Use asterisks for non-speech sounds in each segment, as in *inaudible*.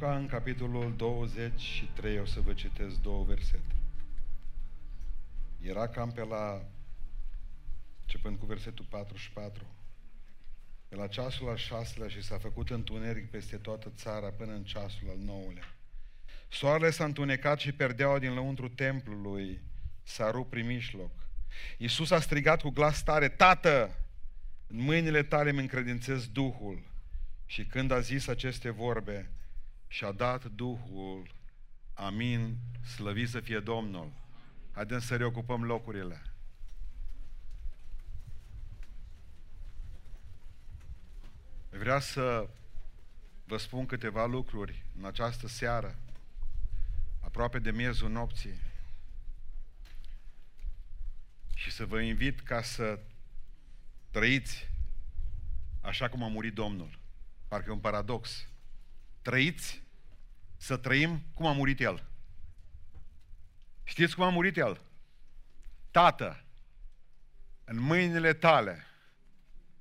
Luca, în capitolul 23, o să vă citesc două versete. Era cam pe la, începând cu versetul 44, pe la ceasul al șaselea și s-a făcut întuneric peste toată țara până în ceasul al nouălea. Soarele s-a întunecat și perdeaua din lăuntru templului s-a rupt prin mijloc. Iisus a strigat cu glas tare, Tată, în mâinile tale îmi încredințez Duhul. Și când a zis aceste vorbe, și-a dat Duhul. Amin. Slăvit să fie Domnul. Haideți să reocupăm locurile. Vreau să vă spun câteva lucruri în această seară, aproape de miezul nopții, și să vă invit ca să trăiți așa cum a murit Domnul. Parcă e un paradox. Trăiți să trăim cum a murit El. Știți cum a murit El? Tată, în mâinile tale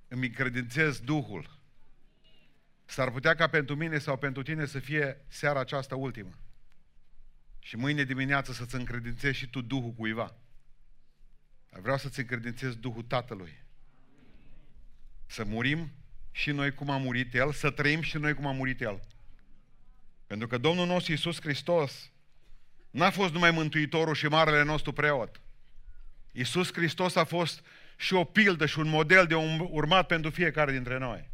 îmi încredințez Duhul. S-ar putea ca pentru mine sau pentru tine să fie seara aceasta ultimă. Și mâine dimineață să-ți încredințezi și tu Duhul cuiva. Dar vreau să-ți încredințezi Duhul Tatălui. Să murim și noi cum a murit El, să trăim și noi cum a murit El. Pentru că Domnul nostru Iisus Hristos n-a fost numai Mântuitorul și Marele nostru preot. Iisus Hristos a fost și o pildă și un model de urmat pentru fiecare dintre noi.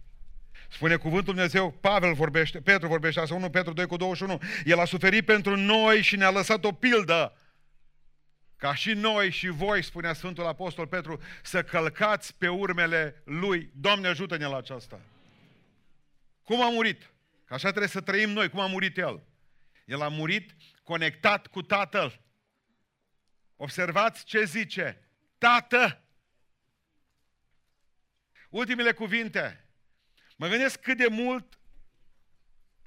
Spune cuvântul Dumnezeu, Pavel vorbește, Petru vorbește asta, 1 Petru 2 cu 21, El a suferit pentru noi și ne-a lăsat o pildă ca și noi și voi, spunea Sfântul Apostol Petru, să călcați pe urmele Lui. Doamne ajută-ne la aceasta! Cum a murit? Că așa trebuie să trăim noi, cum a murit El. El a murit conectat cu Tatăl. Observați ce zice. Tată! Ultimele cuvinte. Mă gândesc cât de mult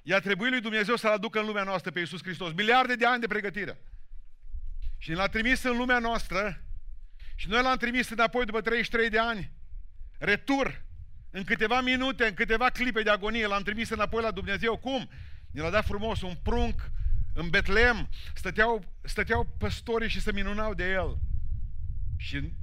i-a trebuit lui Dumnezeu să-L aducă în lumea noastră pe Iisus Hristos. Miliarde de ani de pregătire. Și l-a trimis în lumea noastră și noi l-am trimis înapoi după 33 de ani. Retur. În câteva minute, în câteva clipe de agonie, l-am trimis înapoi la Dumnezeu. Cum? Ne l-a dat frumos un prunc în Betlem. Stăteau, stăteau păstorii și se minunau de el. Și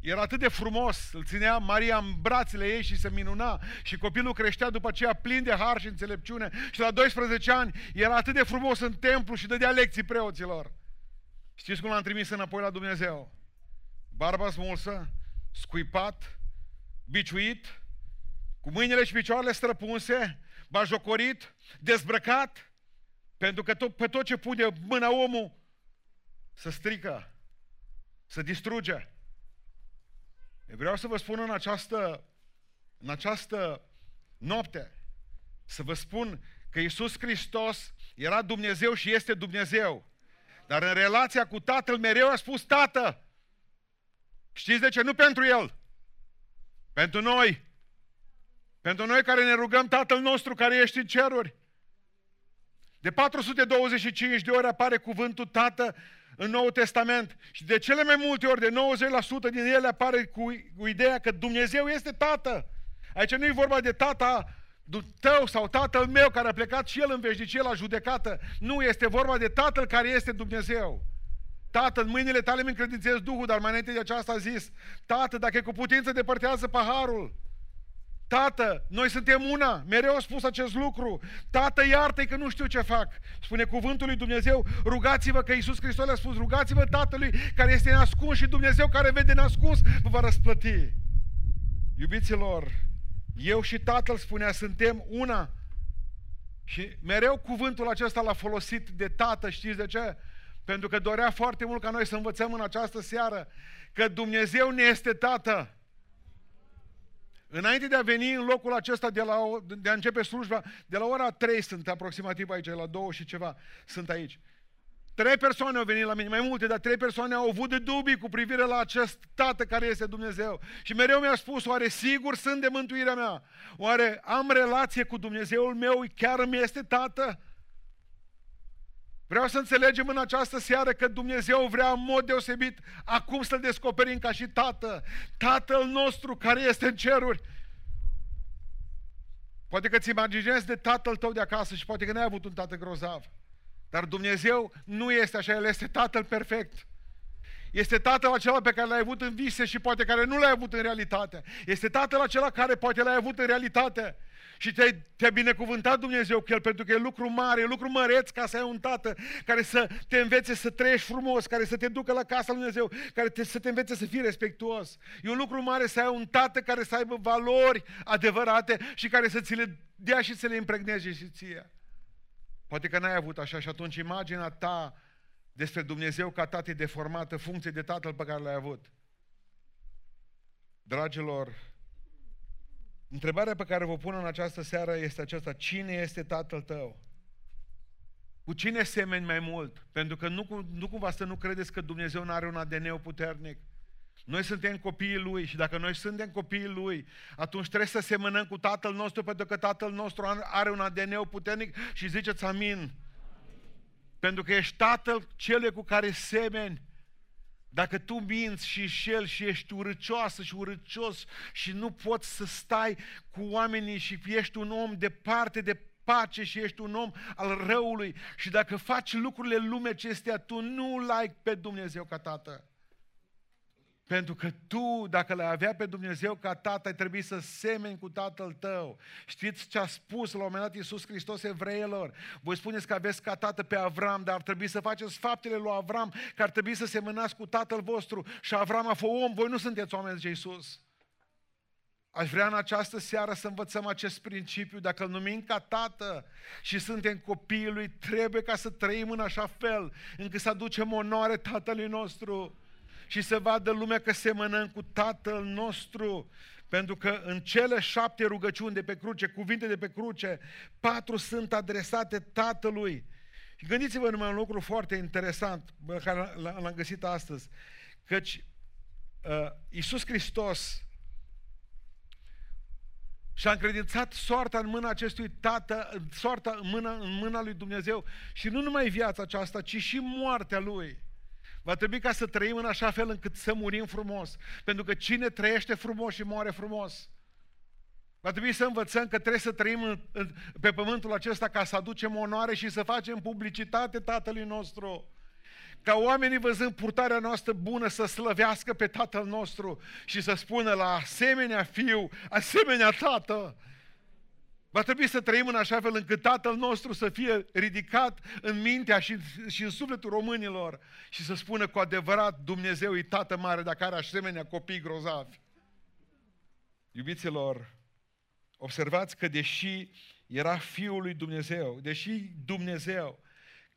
era atât de frumos, îl ținea Maria în brațele ei și se minuna și copilul creștea după aceea plin de har și înțelepciune și la 12 ani era atât de frumos în templu și dădea lecții preoților. Știți cum l-am trimis înapoi la Dumnezeu? Barba smulsă, scuipat, biciuit, cu mâinile și picioarele străpunse, bajocorit, dezbrăcat, pentru că tot, pe tot ce pune mâna omul să strică, să distruge. Eu vreau să vă spun în această, în această noapte, să vă spun că Iisus Hristos era Dumnezeu și este Dumnezeu. Dar în relația cu Tatăl mereu a spus Tată. Știți de ce? Nu pentru El. Pentru noi. Pentru noi care ne rugăm Tatăl nostru care ești în ceruri. De 425 de ori apare cuvântul Tată în Noul Testament și de cele mai multe ori, de 90% din ele apare cu, cu ideea că Dumnezeu este Tată. Aici nu e vorba de Tata tău sau tatăl meu care a plecat și el în veșnicie la judecată. Nu, este vorba de tatăl care este Dumnezeu. Tată, în mâinile tale mi încredințez Duhul, dar mai înainte de aceasta a zis, Tată, dacă e cu putință, depărtează paharul. Tată, noi suntem una, mereu a spus acest lucru. Tată, iartă că nu știu ce fac. Spune cuvântul lui Dumnezeu, rugați-vă că Iisus Hristos a spus, rugați-vă Tatălui care este nascuns și Dumnezeu care vede nascuns vă va răsplăti. Iubiților, eu și Tatăl spunea, suntem una. Și mereu cuvântul acesta l-a folosit de tată, știți de ce? Pentru că dorea foarte mult ca noi să învățăm în această seară că Dumnezeu ne este tată. Înainte de a veni în locul acesta, de, la, de a începe slujba, de la ora 3 sunt aproximativ aici, la 2 și ceva, sunt aici. Trei persoane au venit la mine, mai multe, dar trei persoane au avut de dubii cu privire la acest Tată care este Dumnezeu. Și mereu mi-a spus, oare sigur sunt de mântuirea mea? Oare am relație cu Dumnezeul meu, chiar îmi este Tată? Vreau să înțelegem în această seară că Dumnezeu vrea în mod deosebit acum să-L descoperim ca și Tată. Tatăl nostru care este în ceruri. Poate că ți imaginezi de tatăl tău de acasă și poate că n-ai avut un tată grozav. Dar Dumnezeu nu este așa, El este tatăl perfect. Este tatăl acela pe care l-ai avut în vise și poate care nu l-ai avut în realitate. Este tatăl acela care poate l-ai avut în realitate. Și te-ai, te-a binecuvântat Dumnezeu cu el pentru că e lucru mare, e lucru măreț ca să ai un tată care să te învețe să trăiești frumos, care să te ducă la casa lui Dumnezeu, care te, să te învețe să fii respectuos. E un lucru mare să ai un tată care să aibă valori adevărate și care să ți le dea și să le impregneze și ție. Poate că n-ai avut așa și atunci imaginea ta despre Dumnezeu ca tată deformată, funcție de tatăl pe care l-ai avut. Dragilor, întrebarea pe care vă pun în această seară este aceasta. Cine este tatăl tău? Cu cine semeni mai mult? Pentru că nu, nu cumva să nu credeți că Dumnezeu nu are un ADN puternic. Noi suntem copiii Lui și dacă noi suntem copiii Lui, atunci trebuie să semănăm cu Tatăl nostru, pentru că Tatăl nostru are un ADN puternic și ziceți amin. Pentru că ești tatăl celui cu care semeni. Dacă tu minți și șel și ești urăcioasă și urăcios și nu poți să stai cu oamenii și ești un om departe de pace și ești un om al răului și dacă faci lucrurile lume acestea, tu nu like pe Dumnezeu ca tată. Pentru că tu, dacă l-ai avea pe Dumnezeu ca tată, ai trebui să semeni cu tatăl tău. Știți ce a spus la un moment dat Iisus Hristos evreilor? Voi spuneți că aveți ca tată pe Avram, dar ar trebui să faceți faptele lui Avram, că ar trebui să semănați cu tatăl vostru. Și Avram a fost om, voi nu sunteți oameni, zice Iisus. Aș vrea în această seară să învățăm acest principiu. Dacă îl numim ca tată și suntem copiii lui, trebuie ca să trăim în așa fel încât să aducem onoare tatălui nostru și să vadă lumea că semănăm cu Tatăl nostru. Pentru că în cele șapte rugăciuni de pe cruce, cuvinte de pe cruce, patru sunt adresate Tatălui. Și gândiți-vă numai un lucru foarte interesant, care l-am găsit astăzi. Căci uh, Iisus Hristos și-a încredințat soarta în mâna acestui tată, soarta în mâna, în mâna lui Dumnezeu și nu numai viața aceasta, ci și moartea lui. Va trebui ca să trăim în așa fel încât să murim frumos. Pentru că cine trăiește frumos și moare frumos? Va trebui să învățăm că trebuie să trăim în, în, pe pământul acesta ca să aducem onoare și să facem publicitate Tatălui nostru. Ca oamenii văzând purtarea noastră bună să slăvească pe Tatăl nostru și să spună la asemenea fiu, asemenea tată, Va trebui să trăim în așa fel încât Tatăl nostru să fie ridicat în mintea și, și în sufletul românilor și să spună cu adevărat Dumnezeu e Tată mare dacă are asemenea copii grozavi. Iubiților, observați că deși era Fiul lui Dumnezeu, deși Dumnezeu,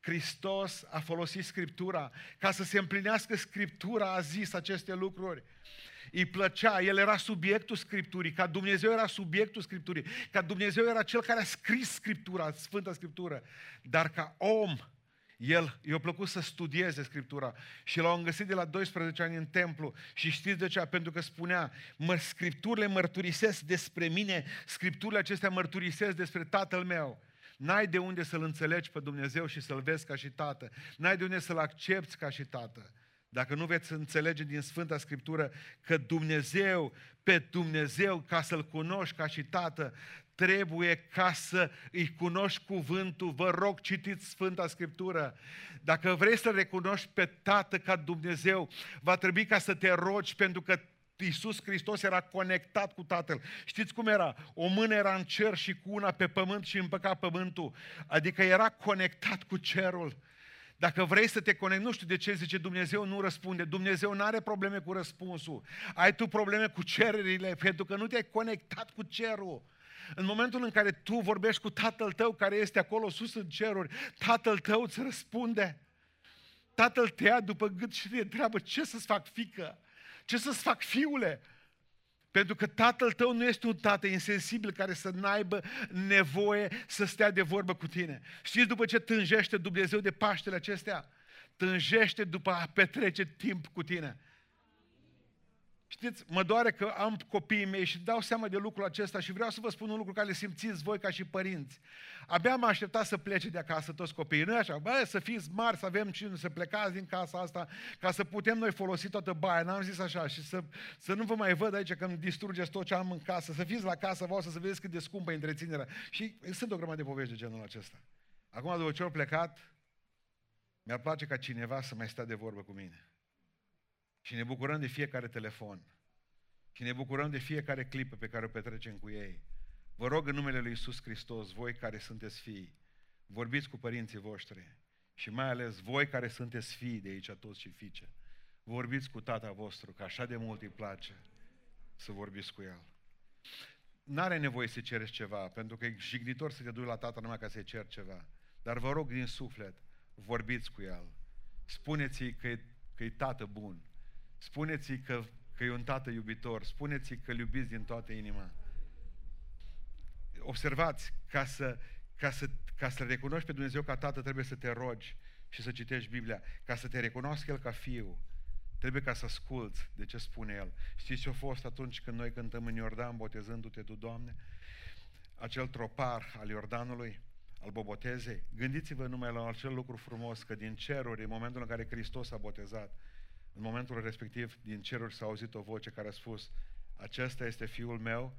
Hristos a folosit Scriptura ca să se împlinească Scriptura, a zis aceste lucruri îi plăcea, el era subiectul Scripturii, ca Dumnezeu era subiectul Scripturii, ca Dumnezeu era cel care a scris Scriptura, Sfânta Scriptură, dar ca om, el i-a plăcut să studieze Scriptura și l-au găsit de la 12 ani în templu și știți de ce? Pentru că spunea, mă, Scripturile mărturisesc despre mine, Scripturile acestea mărturisesc despre Tatăl meu. N-ai de unde să-L înțelegi pe Dumnezeu și să-L vezi ca și Tată. N-ai de unde să-L accepti ca și Tată. Dacă nu veți înțelege din Sfânta Scriptură că Dumnezeu, pe Dumnezeu, ca să-L cunoști ca și Tată, trebuie ca să îi cunoști cuvântul. Vă rog, citiți Sfânta Scriptură. Dacă vrei să recunoști pe Tată ca Dumnezeu, va trebui ca să te rogi pentru că Iisus Hristos era conectat cu Tatăl. Știți cum era? O mână era în cer și cu una pe pământ și împăca pământul. Adică era conectat cu cerul. Dacă vrei să te conecti, nu știu de ce zice Dumnezeu nu răspunde. Dumnezeu nu are probleme cu răspunsul. Ai tu probleme cu cererile, *laughs* pentru că nu te-ai conectat cu cerul. În momentul în care tu vorbești cu Tatăl tău care este acolo sus în ceruri, Tatăl tău îți răspunde. Tatăl te ia după gât și te întreabă ce să-ți fac fică, ce să-ți fac fiule. Pentru că tatăl tău nu este un tată insensibil care să n-aibă nevoie să stea de vorbă cu tine. Știți după ce tânjește Dumnezeu de Paștele acestea? Tânjește după a petrece timp cu tine. Știți, mă doare că am copiii mei și dau seama de lucrul acesta și vreau să vă spun un lucru care le simțiți voi ca și părinți. Abia am așteptat să plece de acasă toți copiii. Nu așa? Bă, să fiți mari, să avem cine să plecați din casa asta, ca să putem noi folosi toată baia. N-am zis așa și să, să nu vă mai văd aici că îmi distrugeți tot ce am în casă. Să fiți la casă voastră, să vedeți cât de scumpă e întreținerea. Și sunt o grămadă de povești de genul acesta. Acum, după ce au plecat, mi-ar place ca cineva să mai stea de vorbă cu mine. Și ne bucurăm de fiecare telefon. Și ne bucurăm de fiecare clipă pe care o petrecem cu ei. Vă rog în numele Lui Iisus Hristos, voi care sunteți fii, vorbiți cu părinții voștri și mai ales voi care sunteți fii de aici toți și fiice. Vorbiți cu tata vostru, că așa de mult îi place să vorbiți cu el. N-are nevoie să cereți ceva, pentru că e jignitor să te duci la tata numai ca să-i cer ceva. Dar vă rog din suflet, vorbiți cu el. Spuneți-i că e, că e tată bun. Spuneți-i că, că e un tată iubitor. Spuneți-i că îl iubiți din toată inima. Observați, ca să, ca să, ca să recunoști pe Dumnezeu ca tată, trebuie să te rogi și să citești Biblia. Ca să te recunoască El ca fiu, trebuie ca să asculți de ce spune El. Știți ce a fost atunci când noi cântăm în Iordan, botezându-te Tu, Doamne? Acel tropar al Iordanului, al bobotezei. Gândiți-vă numai la acel lucru frumos, că din ceruri, în momentul în care Hristos a botezat, în momentul respectiv, din ceruri s-a auzit o voce care a spus, acesta este Fiul meu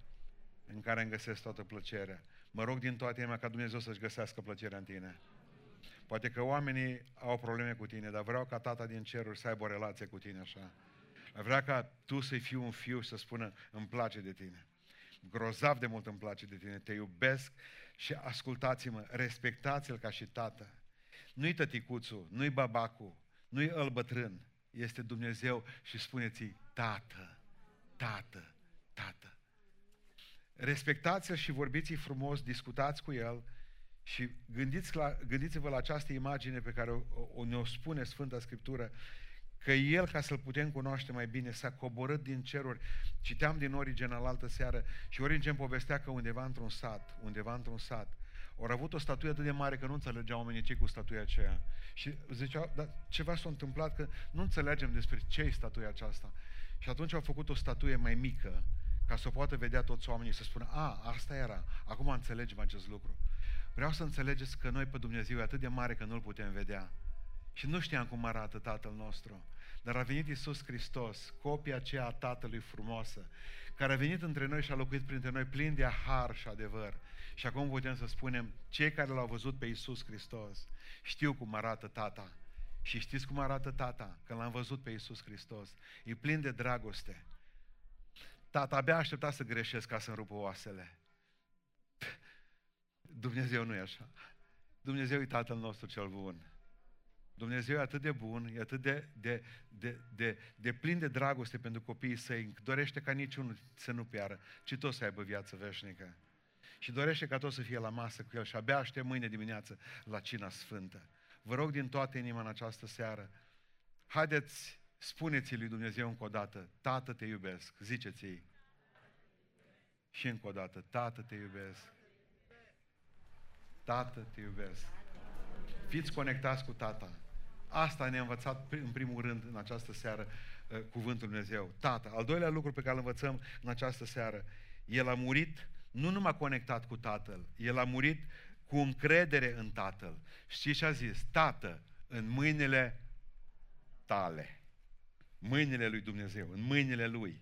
în care îmi găsesc toată plăcerea. Mă rog din toată inima ca Dumnezeu să-și găsească plăcerea în tine. Poate că oamenii au probleme cu tine, dar vreau ca tata din ceruri să aibă o relație cu tine așa. Vrea ca tu să-i fii un fiu și să spună, îmi place de tine. Grozav de mult îmi place de tine, te iubesc și ascultați-mă, respectați-l ca și tată. Nu-i tăticuțul, nu-i babacul, nu-i îl bătrân, este Dumnezeu și spuneți Tată, Tată, Tată. Respectați-l și vorbiți frumos, discutați cu el și gândiți la, gândiți-vă la această imagine pe care o, o ne-o spune Sfânta Scriptură, că El, ca să-L putem cunoaște mai bine, s-a coborât din ceruri. Citeam din Origen al altă seară și Origen povestea că undeva într-un sat, undeva într-un sat, au avut o statuie atât de mare că nu înțelegeau oamenii ce cu statuia aceea. Și ziceau, dar ceva s-a întâmplat că nu înțelegem despre ce e statuia aceasta. Și atunci au făcut o statuie mai mică, ca să o poată vedea toți oamenii, să spună, a, asta era, acum înțelegem acest lucru. Vreau să înțelegeți că noi pe Dumnezeu e atât de mare că nu-L putem vedea. Și nu știam cum arată Tatăl nostru. Dar a venit Iisus Hristos, copia aceea a Tatălui frumoasă, care a venit între noi și a locuit printre noi plin de har și adevăr. Și acum putem să spunem, cei care l-au văzut pe Iisus Hristos știu cum arată Tata. Și știți cum arată Tata când l-am văzut pe Iisus Hristos? E plin de dragoste. Tata abia aștepta să greșesc ca să-mi rupă oasele. Dumnezeu nu e așa. Dumnezeu e Tatăl nostru cel bun. Dumnezeu e atât de bun, e atât de, de, de, de, de plin de dragoste pentru copiii săi, dorește ca niciunul să nu piară, ci toți să aibă viață veșnică. Și dorește ca tot să fie la masă cu el și abia aștept mâine dimineață la cina sfântă. Vă rog din toată inima în această seară, haideți, spuneți lui Dumnezeu încă o dată, Tată te iubesc, ziceți-i. Și încă o dată, Tată te iubesc. Tată te iubesc. Fiți conectați cu Tata. Asta ne-a învățat în primul rând în această seară uh, cuvântul Dumnezeu. Tată. Al doilea lucru pe care îl învățăm în această seară. El a murit nu numai conectat cu Tatăl, El a murit cu încredere în Tatăl. Știți ce a zis? Tată, în mâinile tale. Mâinile lui Dumnezeu, în mâinile lui.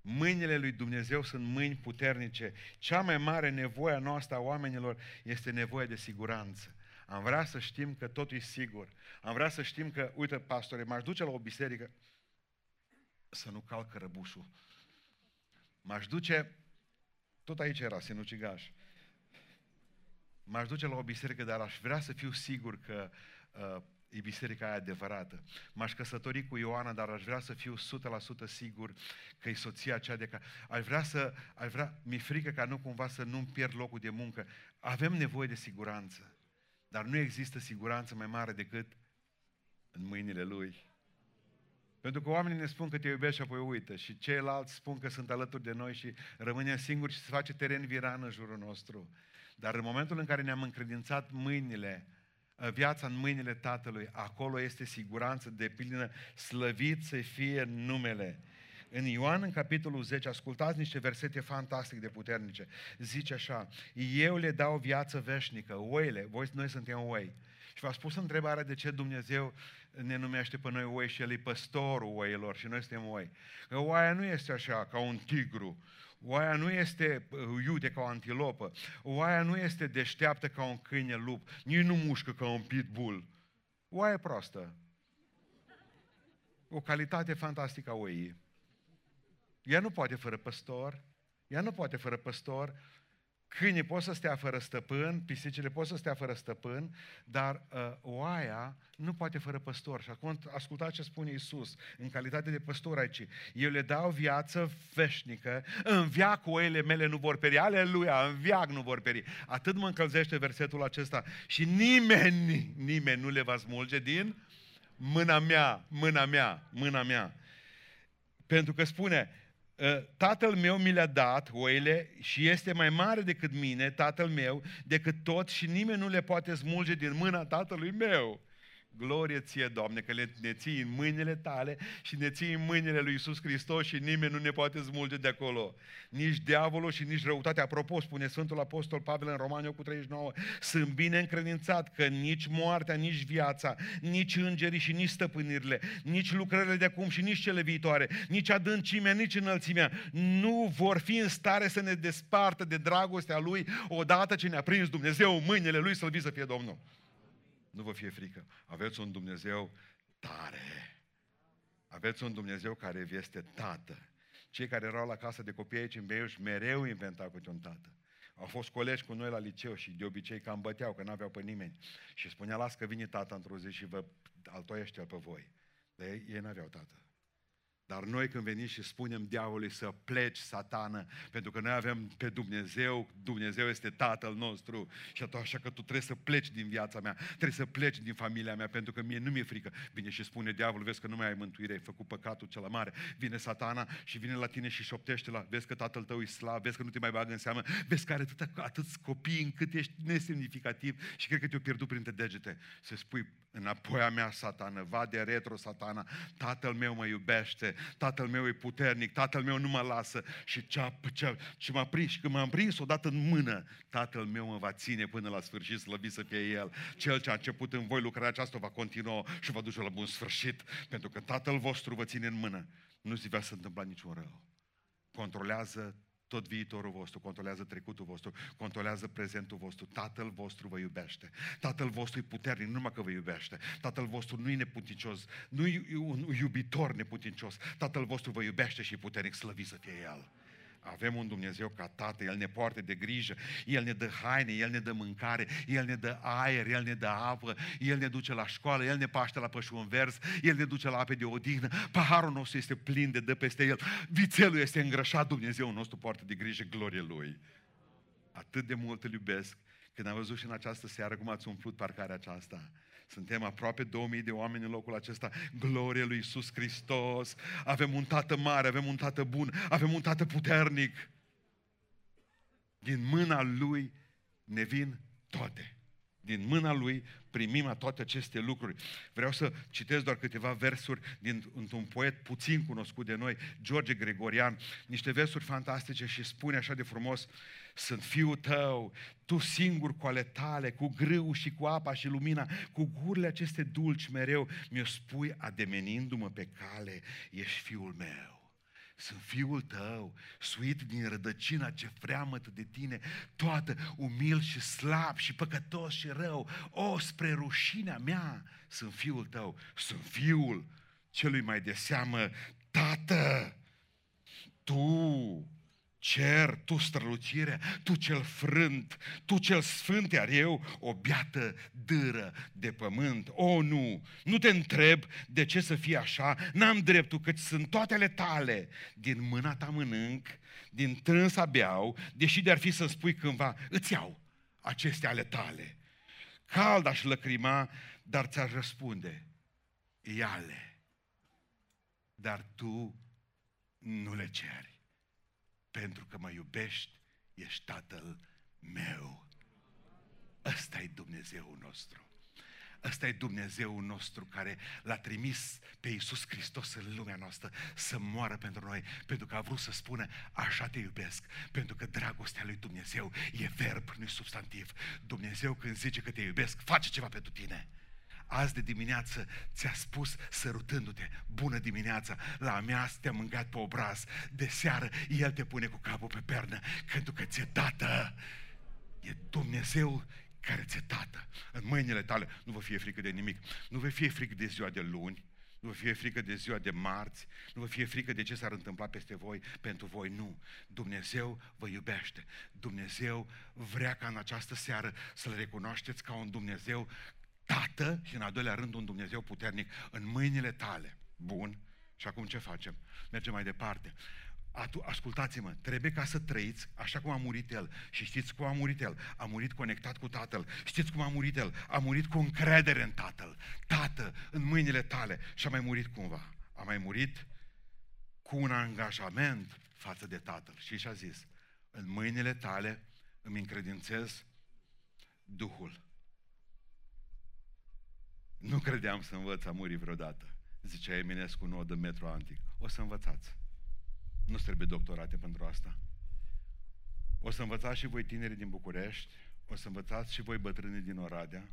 Mâinile lui Dumnezeu sunt mâini puternice. Cea mai mare nevoie a noastră a oamenilor este nevoia de siguranță. Am vrea să știm că totul e sigur. Am vrea să știm că, uite, pastore, m-aș duce la o biserică să nu calcă răbușul. M-aș duce, tot aici era sinucigaș, m-aș duce la o biserică, dar aș vrea să fiu sigur că uh, e biserica aia adevărată. M-aș căsători cu Ioana, dar aș vrea să fiu 100% sigur că e soția cea de ca... Aș vrea să... Aș vrea... Mi-e frică ca nu cumva să nu-mi pierd locul de muncă. Avem nevoie de siguranță. Dar nu există siguranță mai mare decât în mâinile Lui. Pentru că oamenii ne spun că te iubești și apoi uită și ceilalți spun că sunt alături de noi și rămânem singuri și se face teren viran în jurul nostru. Dar în momentul în care ne-am încredințat mâinile, ă, viața în mâinile Tatălui, acolo este siguranță de plină, slăvit să fie numele. În Ioan, în capitolul 10, ascultați niște versete fantastic de puternice. Zice așa, eu le dau viață veșnică, oile, voi, noi suntem oi. Și v-a spus întrebarea de ce Dumnezeu ne numește pe noi oi și El e păstorul oilor și noi suntem oi. Că oaia nu este așa, ca un tigru. Oaia nu este uh, iute ca o antilopă. Oaia nu este deșteaptă ca un câine lup. Nici nu mușcă ca un pitbull. Oaia proastă. O calitate fantastică a oii. Ea nu poate fără păstor, ea nu poate fără păstor, câinii pot să stea fără stăpân, pisicile pot să stea fără stăpân, dar uh, oaia nu poate fără păstor. Și acum ascultați ce spune Iisus, în calitate de păstor aici. Eu le dau viață veșnică, în viac oile mele nu vor peri. Aleluia, în viac nu vor peri. Atât mă încălzește versetul acesta. Și nimeni, nimeni nu le va smulge din mâna mea, mâna mea, mâna mea. Pentru că spune, ă, tatăl meu mi le-a dat oile și este mai mare decât mine, tatăl meu, decât tot și nimeni nu le poate smulge din mâna tatălui meu. Glorie ție, Doamne, că le, ne ții în mâinile tale și ne ții în mâinile lui Isus Hristos și nimeni nu ne poate smulge de acolo. Nici diavolul și nici răutatea. Apropo, spune Sfântul Apostol Pavel în Romani cu 39, sunt bine încredințat că nici moartea, nici viața, nici îngerii și nici stăpânirile, nici lucrările de acum și nici cele viitoare, nici adâncimea, nici înălțimea, nu vor fi în stare să ne despartă de dragostea Lui odată ce ne-a prins Dumnezeu în mâinile Lui, să-L să fie Domnul. Nu vă fie frică. Aveți un Dumnezeu tare. Aveți un Dumnezeu care vi este tată. Cei care erau la casă de copii aici în Beiuș mereu inventau câte un tată. Au fost colegi cu noi la liceu și de obicei cam băteau, că n-aveau pe nimeni. Și spunea, las că vine tata într-o zi și vă altoiește pe voi. Dar ei, ei n-aveau tată. Dar noi când venim și spunem diavolului să pleci, satană, pentru că noi avem pe Dumnezeu, Dumnezeu este Tatăl nostru și atunci așa că tu trebuie să pleci din viața mea, trebuie să pleci din familia mea, pentru că mie nu mi-e frică. Vine și spune diavolul, vezi că nu mai ai mântuire, ai făcut păcatul cel mare. Vine satana și vine la tine și șoptește la, vezi că tatăl tău e slab, vezi că nu te mai bagă în seamă, vezi că are atât, atâți copii încât ești nesemnificativ și cred că te-o pierdut printre degete. Să spui, înapoi a mea, satană, va de retro, satana, tatăl meu mă iubește, tatăl meu e puternic, tatăl meu nu mă lasă și ce, ce, ce m-a prins, și când m-am prins odată în mână, tatăl meu mă va ține până la sfârșit, slăvit să fie el. Cel ce a început în voi lucrarea aceasta va continua și va duce la bun sfârșit, pentru că tatăl vostru vă ține în mână. Nu se va să întâmpla niciun rău. Controlează tot viitorul vostru, controlează trecutul vostru, controlează prezentul vostru. Tatăl vostru vă iubește. Tatăl vostru e puternic, nu numai că vă iubește. Tatăl vostru nu e neputincios, nu e un iubitor neputincios. Tatăl vostru vă iubește și e puternic, slăvit să fie El. Avem un Dumnezeu ca Tată, El ne poartă de grijă, El ne dă haine, El ne dă mâncare, El ne dă aer, El ne dă apă, El ne duce la școală, El ne paște la pășun vers, El ne duce la ape de odihnă, paharul nostru este plin de dă peste El, vițelul este îngrășat, Dumnezeu nostru poartă de grijă glorie Lui. Atât de mult îl iubesc, când am văzut și în această seară cum ați umplut parcarea aceasta. Suntem aproape 2000 de oameni în locul acesta. Glorie lui Iisus Hristos. Avem un tată mare, avem un tată bun, avem un tată puternic. Din mâna lui ne vin toate. Din mâna lui primim toate aceste lucruri. Vreau să citesc doar câteva versuri dintr-un poet puțin cunoscut de noi, George Gregorian, niște versuri fantastice și spune așa de frumos, sunt fiul tău, tu singur cu ale tale, cu grâu și cu apa și lumina, cu gurile aceste dulci mereu, mi-o spui ademenindu-mă pe cale, ești fiul meu. Sunt fiul tău, suit din rădăcina ce freamătă de tine, toată umil și slab și păcătos și rău. O, spre rușinea mea, sunt fiul tău, sunt fiul celui mai de seamă, tată, tu cer, tu strălucire, tu cel frânt, tu cel sfânt, iar eu o beată dâră de pământ. O, nu, nu te întreb de ce să fie așa, n-am dreptul, căci sunt toate ale tale. Din mâna ta mănânc, din trânsa beau, deși de-ar fi să spui cândva, îți iau aceste ale tale. Cald aș lăcrima, dar ți-aș răspunde, iale. Dar tu nu le ceri pentru că mă iubești, ești Tatăl meu. Ăsta e Dumnezeul nostru. ăsta e Dumnezeul nostru care l-a trimis pe Iisus Hristos în lumea noastră să moară pentru noi, pentru că a vrut să spună, așa te iubesc, pentru că dragostea lui Dumnezeu e verb, nu substantiv. Dumnezeu când zice că te iubesc, face ceva pentru tine azi de dimineață ți-a spus sărutându-te, bună dimineața, la mea te-a mâncat pe obraz, de seară El te pune cu capul pe pernă, pentru că ți-e tată. E Dumnezeu care ți-e tată. În mâinile tale nu vă fie frică de nimic. Nu vă fie frică de ziua de luni, nu vă fie frică de ziua de marți, nu vă fie frică de ce s-ar întâmpla peste voi, pentru voi nu. Dumnezeu vă iubește. Dumnezeu vrea ca în această seară să-L recunoașteți ca un Dumnezeu tată și în al doilea rând un Dumnezeu puternic în mâinile tale. Bun. Și acum ce facem? Mergem mai departe. Atu, ascultați-mă, trebuie ca să trăiți așa cum a murit El. Și știți cum a murit El? A murit conectat cu Tatăl. Știți cum a murit El? A murit cu încredere în Tatăl. Tată, în mâinile tale. Și a mai murit cumva. A mai murit cu un angajament față de Tatăl. Și și-a zis, în mâinile tale îmi încredințez Duhul. Nu credeam să învăț a muri vreodată. Zicea Eminescu, nou de metru antic. O să învățați. Nu trebuie doctorate pentru asta. O să învățați și voi tineri din București, o să învățați și voi bătrâni din Oradea,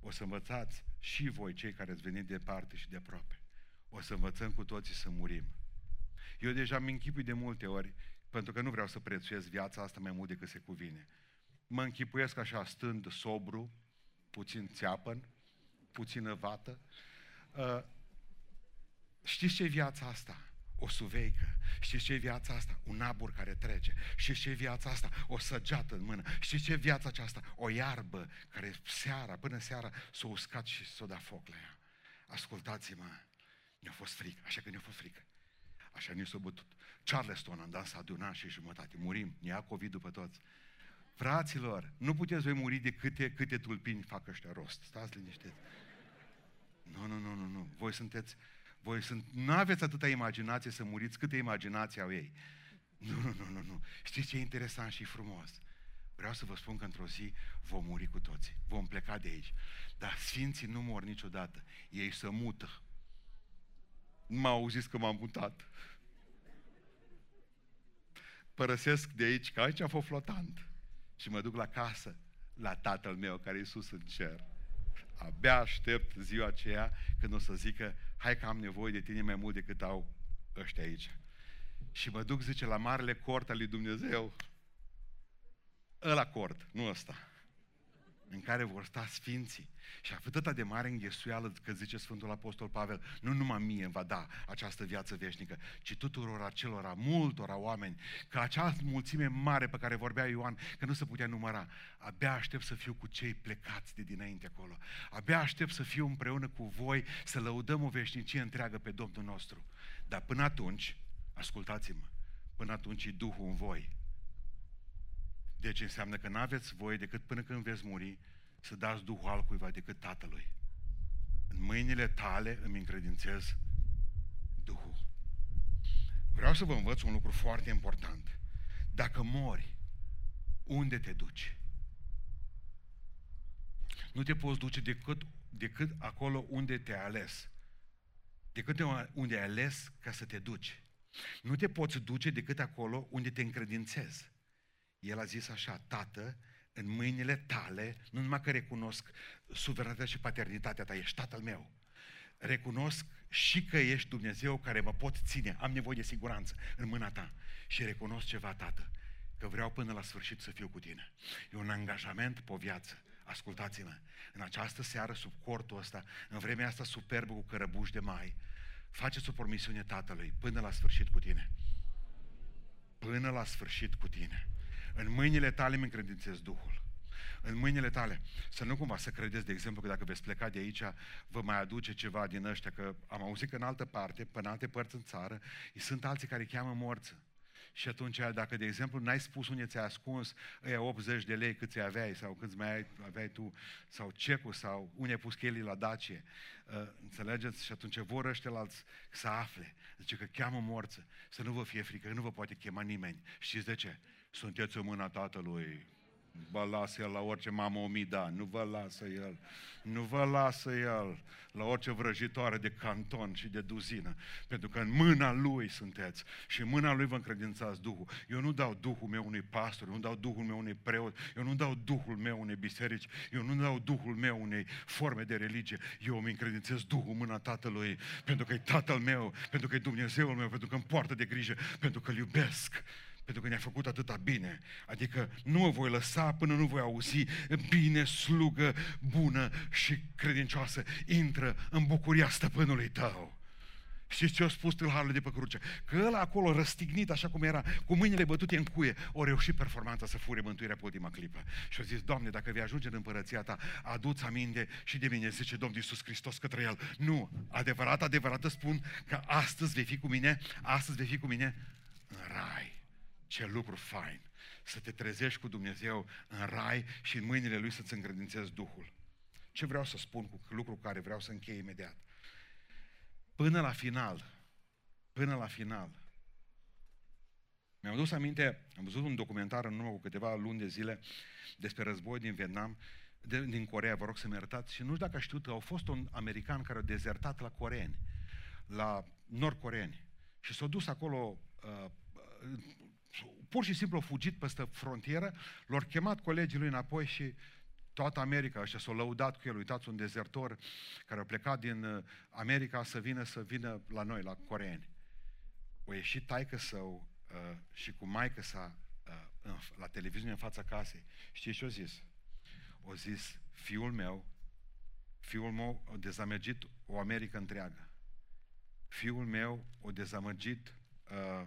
o să învățați și voi cei care ați venit departe și de aproape. O să învățăm cu toții să murim. Eu deja mi închipui de multe ori, pentru că nu vreau să prețuiesc viața asta mai mult decât se cuvine. Mă închipuiesc așa, stând sobru, puțin țeapăn, puțină vată. Uh, știți ce e viața asta? O suveică. Știți ce e viața asta? Un abur care trece. Știți ce e viața asta? O săgeată în mână. Știți ce e viața aceasta? O iarbă care seara, până seara, s-o uscat și s-o da foc la ea. Ascultați-mă, mi-a fost frică, așa că mi-a fost frică. Așa ne s-a bătut. Charleston am dansat de un an și jumătate. Murim, ne ia COVID după toți. Fraților, nu puteți voi muri de câte, câte tulpini fac ăștia rost. Stați liniștiți. Nu, nu, nu, nu, nu. Voi sunteți, voi sunt, nu aveți atâta imaginație să muriți câte imaginație au ei. Nu, nu, nu, nu, nu. Știți ce e interesant și frumos? Vreau să vă spun că într-o zi vom muri cu toții. Vom pleca de aici. Dar sfinții nu mor niciodată. Ei se mută. Nu m-au auzit că m-am mutat. Părăsesc de aici, că aici a fost flotant. Și mă duc la casă, la tatăl meu care e sus în cer. Abia aștept ziua aceea când o să zică, hai că am nevoie de tine mai mult decât au ăștia aici. Și mă duc, zice, la marele cort al lui Dumnezeu. Ăla cort, nu ăsta în care vor sta sfinții. Și atâta de mare înghesuială că zice Sfântul Apostol Pavel, nu numai mie îmi va da această viață veșnică, ci tuturor acelora, multora oameni, că acea mulțime mare pe care vorbea Ioan, că nu se putea număra, abia aștept să fiu cu cei plecați de dinainte acolo. Abia aștept să fiu împreună cu voi, să lăudăm o veșnicie întreagă pe Domnul nostru. Dar până atunci, ascultați-mă, până atunci e Duhul în voi deci înseamnă că nu aveți voie decât până când veți muri să dați Duhul al cuiva decât Tatălui. În mâinile tale îmi încredințez Duhul. Vreau să vă învăț un lucru foarte important. Dacă mori, unde te duci? Nu te poți duce decât, decât acolo unde te-ai ales. Decât unde ai ales ca să te duci. Nu te poți duce decât acolo unde te încredințezi. El a zis așa, Tată, în mâinile tale, nu numai că recunosc suveranitatea și paternitatea ta, ești Tatăl meu, recunosc și că ești Dumnezeu care mă pot ține, am nevoie de siguranță în mâna ta și recunosc ceva, Tată, că vreau până la sfârșit să fiu cu tine. E un angajament pe o viață. Ascultați-mă, în această seară, sub cortul ăsta, în vremea asta superbă cu cărăbuși de mai, faceți o promisiune Tatălui până la sfârșit cu tine. Până la sfârșit cu tine. În mâinile tale îmi încredințez Duhul. În mâinile tale. Să nu cumva să credeți, de exemplu, că dacă veți pleca de aici, vă mai aduce ceva din ăștia, că am auzit că în altă parte, până în alte părți în țară, sunt alții care cheamă morță. Și atunci, dacă, de exemplu, n-ai spus unde ți-ai ascuns ăia 80 de lei cât ți aveai sau cât mai ai, aveai tu, sau cecul, sau unde ai pus chelii la dacie, uh, înțelegeți? Și atunci vor ăștia alți să afle. Zice că cheamă morță, să nu vă fie frică, că nu vă poate chema nimeni. Știți de ce? Sunteți în mâna Tatălui. vă lasă el la orice mamă omida, nu vă lasă el, nu vă lasă el la orice vrăjitoare de canton și de duzină, pentru că în mâna lui sunteți și în mâna lui vă încredințați Duhul. Eu nu dau Duhul meu unui pastor, eu nu dau Duhul meu unui preot, eu nu dau Duhul meu unei biserici, eu nu dau Duhul meu unei forme de religie, eu îmi încredințez Duhul în mâna Tatălui, pentru că e Tatăl meu, pentru că e Dumnezeul meu, pentru că îmi poartă de grijă, pentru că îl iubesc pentru că ne-a făcut atâta bine. Adică nu mă voi lăsa până nu voi auzi bine, slugă, bună și credincioasă. Intră în bucuria stăpânului tău. Știți ce a spus tâlharul de pe cruce? Că ăla acolo răstignit așa cum era, cu mâinile bătute în cuie, o reușit performanța să fure mântuirea pe ultima clipă. Și a zis, Doamne, dacă vei ajunge în împărăția ta, adu-ți aminte și de mine, zice Domnul Iisus Hristos către el. Nu, adevărat, adevărat îți spun că astăzi vei fi cu mine, astăzi vei fi cu mine în rai. Ce lucru fain! Să te trezești cu Dumnezeu în rai și în mâinile Lui să-ți încredințezi Duhul. Ce vreau să spun cu lucru care vreau să închei imediat? Până la final, până la final, mi-am dus aminte, am văzut un documentar în urmă cu câteva luni de zile despre război din Vietnam, de, din Corea, vă rog să-mi iertați, și nu știu dacă a știut, au fost un american care a dezertat la coreeni, la nord-coreeni, și s-a dus acolo uh, pur și simplu a fugit peste frontieră, l-au chemat colegii lui înapoi și toată America ăștia s-au lăudat cu el. Uitați, un dezertor care a plecat din uh, America să vină să vină la noi, la coreeni. O ieșit taică său uh, și cu maică sa uh, la televiziune în fața casei. Știți ce a zis? O zis, fiul meu, fiul meu a dezamăgit o Americă întreagă. Fiul meu a dezamăgit uh,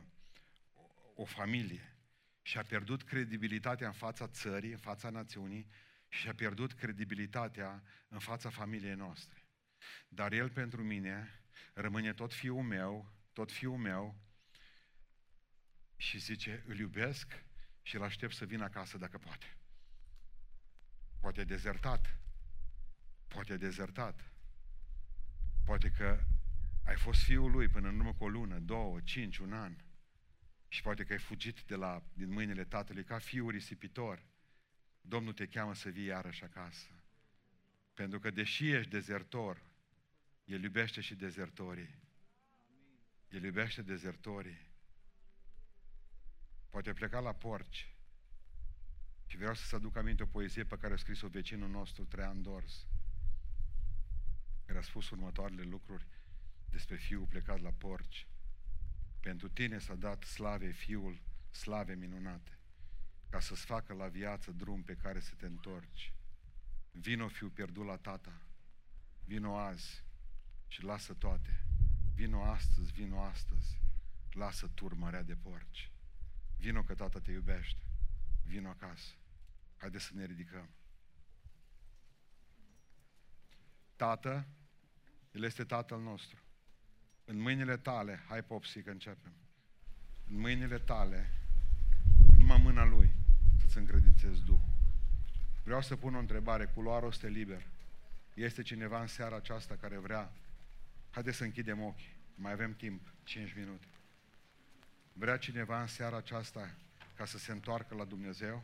o familie și a pierdut credibilitatea în fața țării, în fața națiunii și a pierdut credibilitatea în fața familiei noastre. Dar el pentru mine rămâne tot fiul meu, tot fiul meu și zice, îl iubesc și îl aștept să vină acasă dacă poate. Poate e dezertat, poate e dezertat, poate că ai fost fiul lui până în urmă cu o lună, două, cinci, un an, și poate că ai fugit de la, din mâinile tatălui ca fiul risipitor. Domnul te cheamă să vii iarăși acasă. Pentru că deși ești dezertor, El iubește și dezertorii. El iubește dezertorii. Poate pleca la porci. Și vreau să-ți aduc aminte o poezie pe care a scris-o vecinul nostru, Traian Dors, care a spus următoarele lucruri despre fiul plecat la porci. Pentru tine s-a dat slave Fiul, slave minunate, ca să-ți facă la viață drum pe care să te întorci. Vino, fiu pierdut la tata, vino azi și lasă toate. Vino astăzi, vino astăzi, lasă turmărea de porci. Vino că tata te iubește, vino acasă. Haideți să ne ridicăm. Tată, El este Tatăl nostru. În mâinile tale, hai popsi că începem. În mâinile tale, numai mâna lui, să-ți încredințezi Duhul. Vreau să pun o întrebare, culoarul este liber. Este cineva în seara aceasta care vrea? Haideți să închidem ochii. Mai avem timp, 5 minute. Vrea cineva în seara aceasta ca să se întoarcă la Dumnezeu?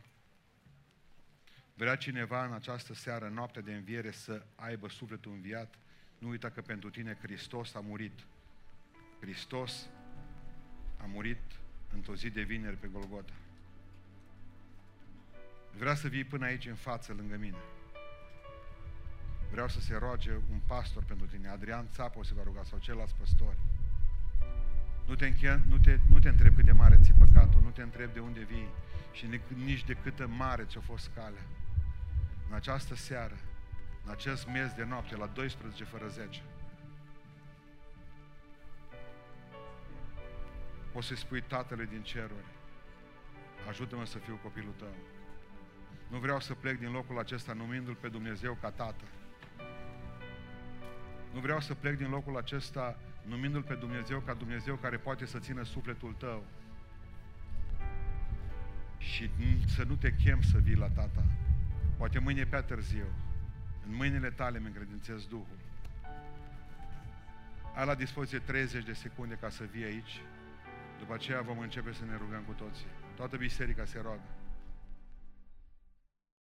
Vrea cineva în această seară, noapte de înviere, să aibă sufletul înviat? Nu uita că pentru tine Hristos a murit Hristos a murit într-o zi de vineri pe Golgota. Vreau să vii până aici în față, lângă mine. Vreau să se roage un pastor pentru tine. Adrian Țapo se va ruga sau celălalt păstori. Nu te, încheia, nu, te, nu te întreb cât de mare ți păcatul, nu te întreb de unde vii și nici de câtă mare ți-a fost calea. În această seară, în acest mes de noapte, la 12 fără 10, poți să-i spui Tatălui din ceruri, ajută-mă să fiu copilul tău. Nu vreau să plec din locul acesta numindu-L pe Dumnezeu ca Tată. Nu vreau să plec din locul acesta numindu-L pe Dumnezeu ca Dumnezeu care poate să țină sufletul tău. Și să nu te chem să vii la Tata. Poate mâine pe târziu. În mâinile tale mi încredințez Duhul. Ai la dispoziție 30 de secunde ca să vii aici. După aceea vom începe să ne rugăm cu toții. Toată biserica se roagă.